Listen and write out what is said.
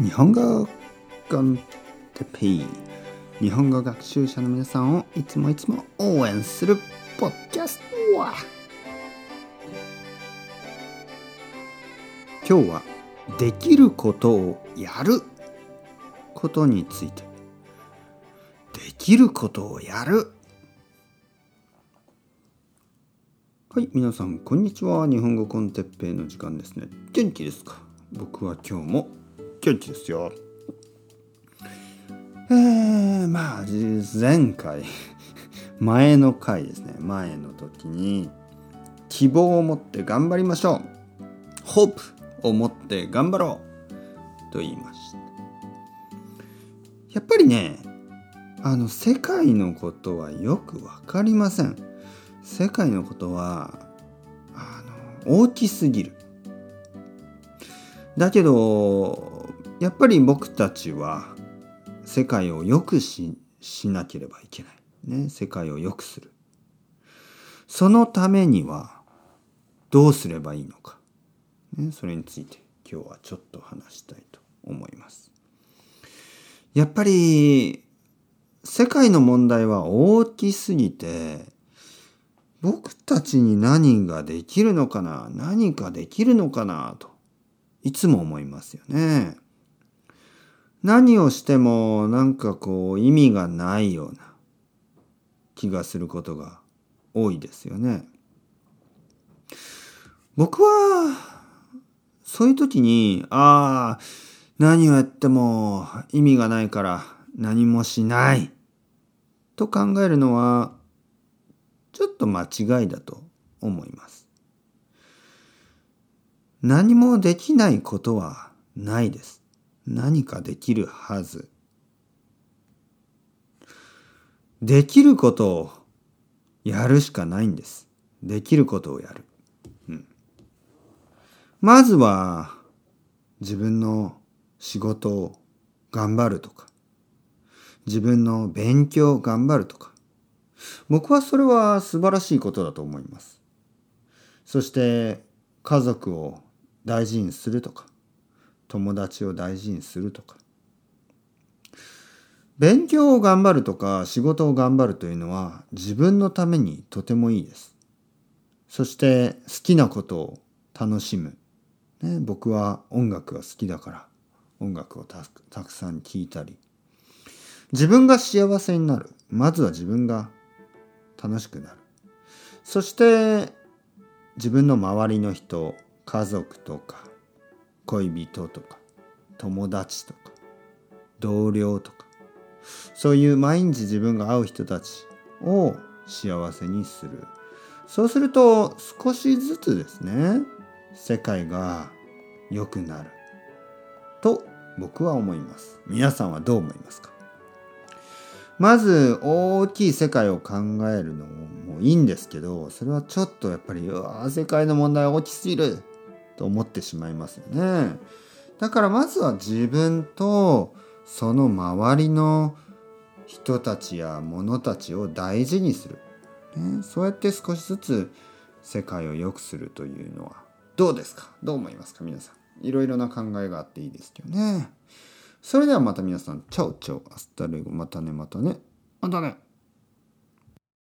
日本語コンテペイ日本語学習者の皆さんをいつもいつも応援するポッキャストは。今日はできることをやることについて。できることをやる。はい皆さんこんにちは。日本語コンテッペイの時間ですね。元気ですか？僕は今日も元気ですよえー、まあ前回前の回ですね前の時に希望を持って頑張りましょうホープを持って頑張ろうと言いましたやっぱりねあの世界のことはよく分かりません世界のことはあの大きすぎるだけどやっぱり僕たちは世界を良くしなければいけない、ね、世界を良くする。そのためにはどうすればいいのか、ね、それについて今日はちょっと話したいと思います。やっぱり世界の問題は大きすぎて僕たちに何ができるのかな何かできるのかなといつも思いますよね。何をしてもなんかこう意味がないような気がすることが多いですよね。僕はそういう時にああ何をやっても意味がないから何もしないと考えるのはちょっと間違いだと思います。何もできないことはないです。何かできるはず。できることをやるしかないんです。できることをやる。うん、まずは自分の仕事を頑張るとか自分の勉強を頑張るとか僕はそれは素晴らしいことだと思います。そして家族を大事にするとか友達を大事にするとか勉強を頑張るとか仕事を頑張るというのは自分のためにとてもいいです。そして好きなことを楽しむ。ね、僕は音楽が好きだから音楽をたくさん聴いたり自分が幸せになるまずは自分が楽しくなるそして自分の周りの人家族とか恋人とか友達とか同僚とかそういう毎日自分が会う人たちを幸せにする。そうすると少しずつですね世界が良くなる。と僕は思います。皆さんはどう思いますか？まず大きい世界を考えるのもいいんですけどそれはちょっとやっぱりうわ世界の問題大きすぎる。と思ってしまいますよね。だからまずは自分とその周りの人たちや物たちを大事にする、ね、そうやって少しずつ世界を良くするというのはどうですか？どう思いますか？皆さん。いろいろな考えがあっていいですけどね。それではまた皆さん、 ciao ciao、hasta luego、またね、またね、またね。